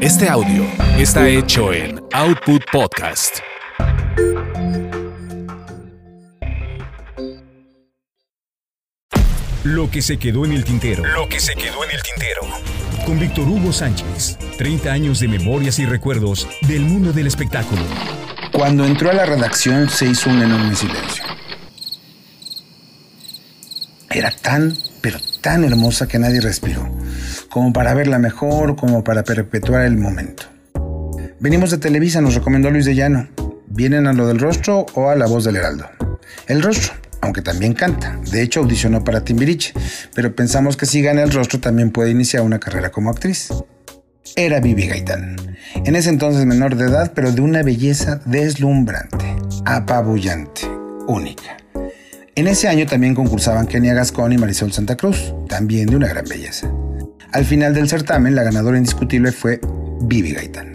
Este audio está hecho en Output Podcast. Lo que se quedó en el tintero. Lo que se quedó en el tintero. Con Víctor Hugo Sánchez. 30 años de memorias y recuerdos del mundo del espectáculo. Cuando entró a la redacción se hizo un enorme silencio. Era tan, pero tan hermosa que nadie respiró, como para verla mejor, como para perpetuar el momento. Venimos de Televisa, nos recomendó Luis de Llano. ¿Vienen a lo del rostro o a la voz del Heraldo? El rostro, aunque también canta. De hecho, audicionó para Timbiriche, pero pensamos que si gana el rostro también puede iniciar una carrera como actriz. Era Vivi Gaitán. En ese entonces menor de edad, pero de una belleza deslumbrante, apabullante, única. En ese año también concursaban Kenia Gascón y Marisol Santa Cruz, también de una gran belleza. Al final del certamen, la ganadora indiscutible fue Vivi Gaitán.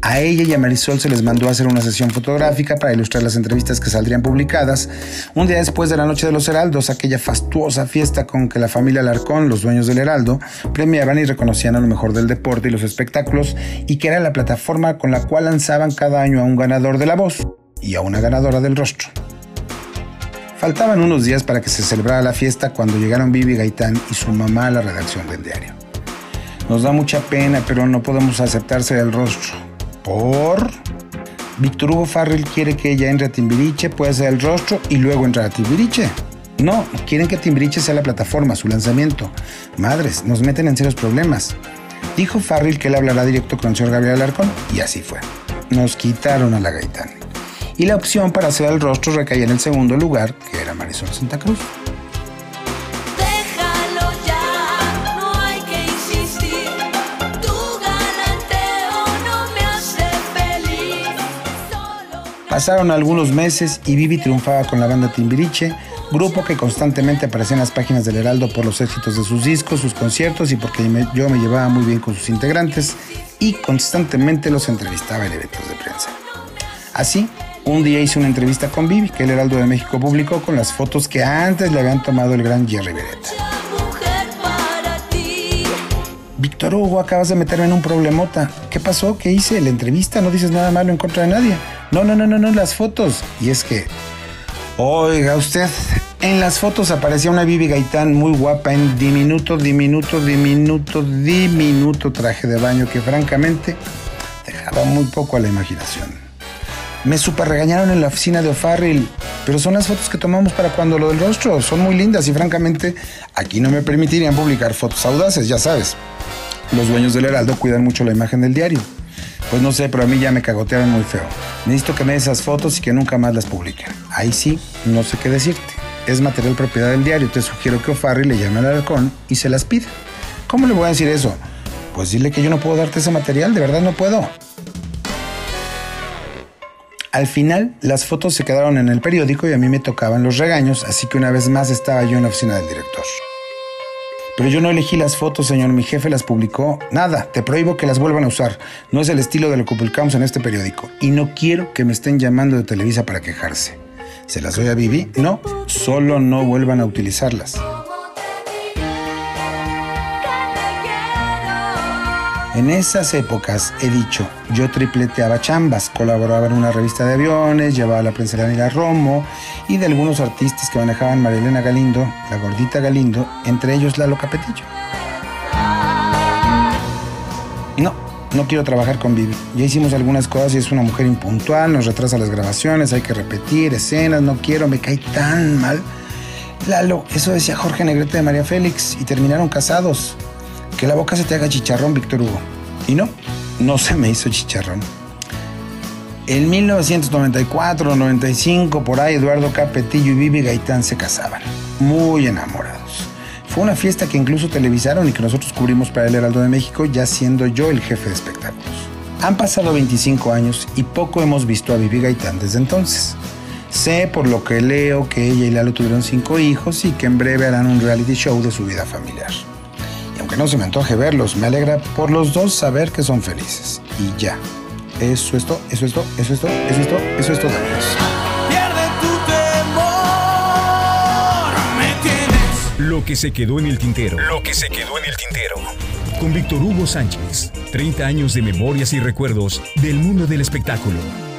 A ella y a Marisol se les mandó hacer una sesión fotográfica para ilustrar las entrevistas que saldrían publicadas. Un día después de la Noche de los Heraldos, aquella fastuosa fiesta con que la familia Alarcón, los dueños del Heraldo, premiaban y reconocían a lo mejor del deporte y los espectáculos, y que era la plataforma con la cual lanzaban cada año a un ganador de la voz y a una ganadora del rostro. Faltaban unos días para que se celebrara la fiesta cuando llegaron Vivi Gaitán y su mamá a la redacción del diario. Nos da mucha pena, pero no podemos aceptarse el rostro por... Víctor Hugo Farrell quiere que ella entre a Timbiriche, pueda ser el rostro y luego entrar a Timbiriche. No, quieren que Timbiriche sea la plataforma, su lanzamiento. Madres, nos meten en serios problemas. Dijo Farrell que él hablará directo con el señor Gabriel Alarcón y así fue. Nos quitaron a la Gaitán. Y la opción para hacer el rostro recaía en el segundo lugar, que era Marisol Santa Cruz. Pasaron algunos meses y Vivi triunfaba con la banda Timbiriche, grupo que constantemente aparecía en las páginas del Heraldo por los éxitos de sus discos, sus conciertos y porque yo me llevaba muy bien con sus integrantes y constantemente los entrevistaba en eventos de prensa. Así, un día hice una entrevista con Vivi que el Heraldo de México publicó con las fotos que antes le habían tomado el gran Jerry Beretta. Víctor Hugo, acabas de meterme en un problemota. ¿Qué pasó? ¿Qué hice? ¿La entrevista? ¿No dices nada malo en contra de nadie? No, no, no, no, no, las fotos. Y es que, oiga usted, en las fotos aparecía una Bibi Gaitán muy guapa en diminuto, diminuto, diminuto, diminuto traje de baño que francamente dejaba muy poco a la imaginación. Me super regañaron en la oficina de O'Farrill, pero son las fotos que tomamos para cuando lo del rostro. Son muy lindas y francamente aquí no me permitirían publicar fotos audaces, ya sabes. Los dueños del Heraldo cuidan mucho la imagen del diario. Pues no sé, pero a mí ya me cagotearon muy feo. Necesito que me des esas fotos y que nunca más las publiquen. Ahí sí, no sé qué decirte. Es material propiedad del diario. Te sugiero que O'Farrill le llame al halcón y se las pida. ¿Cómo le voy a decir eso? Pues dile que yo no puedo darte ese material, de verdad no puedo. Al final, las fotos se quedaron en el periódico y a mí me tocaban los regaños, así que una vez más estaba yo en la oficina del director. Pero yo no elegí las fotos, señor. Mi jefe las publicó. Nada, te prohíbo que las vuelvan a usar. No es el estilo de lo que publicamos en este periódico. Y no quiero que me estén llamando de Televisa para quejarse. ¿Se las doy a Vivi? No, solo no vuelvan a utilizarlas. En esas épocas, he dicho, yo tripleteaba chambas, colaboraba en una revista de aviones, llevaba la prensa de Daniela Romo y de algunos artistas que manejaban Marilena Galindo, la gordita Galindo, entre ellos Lalo Capetillo. No, no quiero trabajar con Vivi. Ya hicimos algunas cosas y es una mujer impuntual, nos retrasa las grabaciones, hay que repetir escenas, no quiero, me cae tan mal. Lalo, eso decía Jorge Negrete de María Félix y terminaron casados que la boca se te haga chicharrón, Víctor Hugo. Y no, no se me hizo chicharrón. En 1994, 95, por ahí, Eduardo Capetillo y Vivi Gaitán se casaban, muy enamorados. Fue una fiesta que incluso televisaron y que nosotros cubrimos para el Heraldo de México, ya siendo yo el jefe de espectáculos. Han pasado 25 años y poco hemos visto a Vivi Gaitán desde entonces. Sé por lo que leo que ella y Lalo tuvieron cinco hijos y que en breve harán un reality show de su vida familiar aunque no se me antoje verlos, me alegra por los dos saber que son felices. Y ya. Eso es todo, eso es todo, eso es todo, eso es todo, eso es todo, Pierde tu temor, me tienes. Lo que se quedó en el tintero. Lo que se quedó en el tintero. con Víctor Hugo Sánchez. 30 años de memorias y recuerdos del mundo del espectáculo.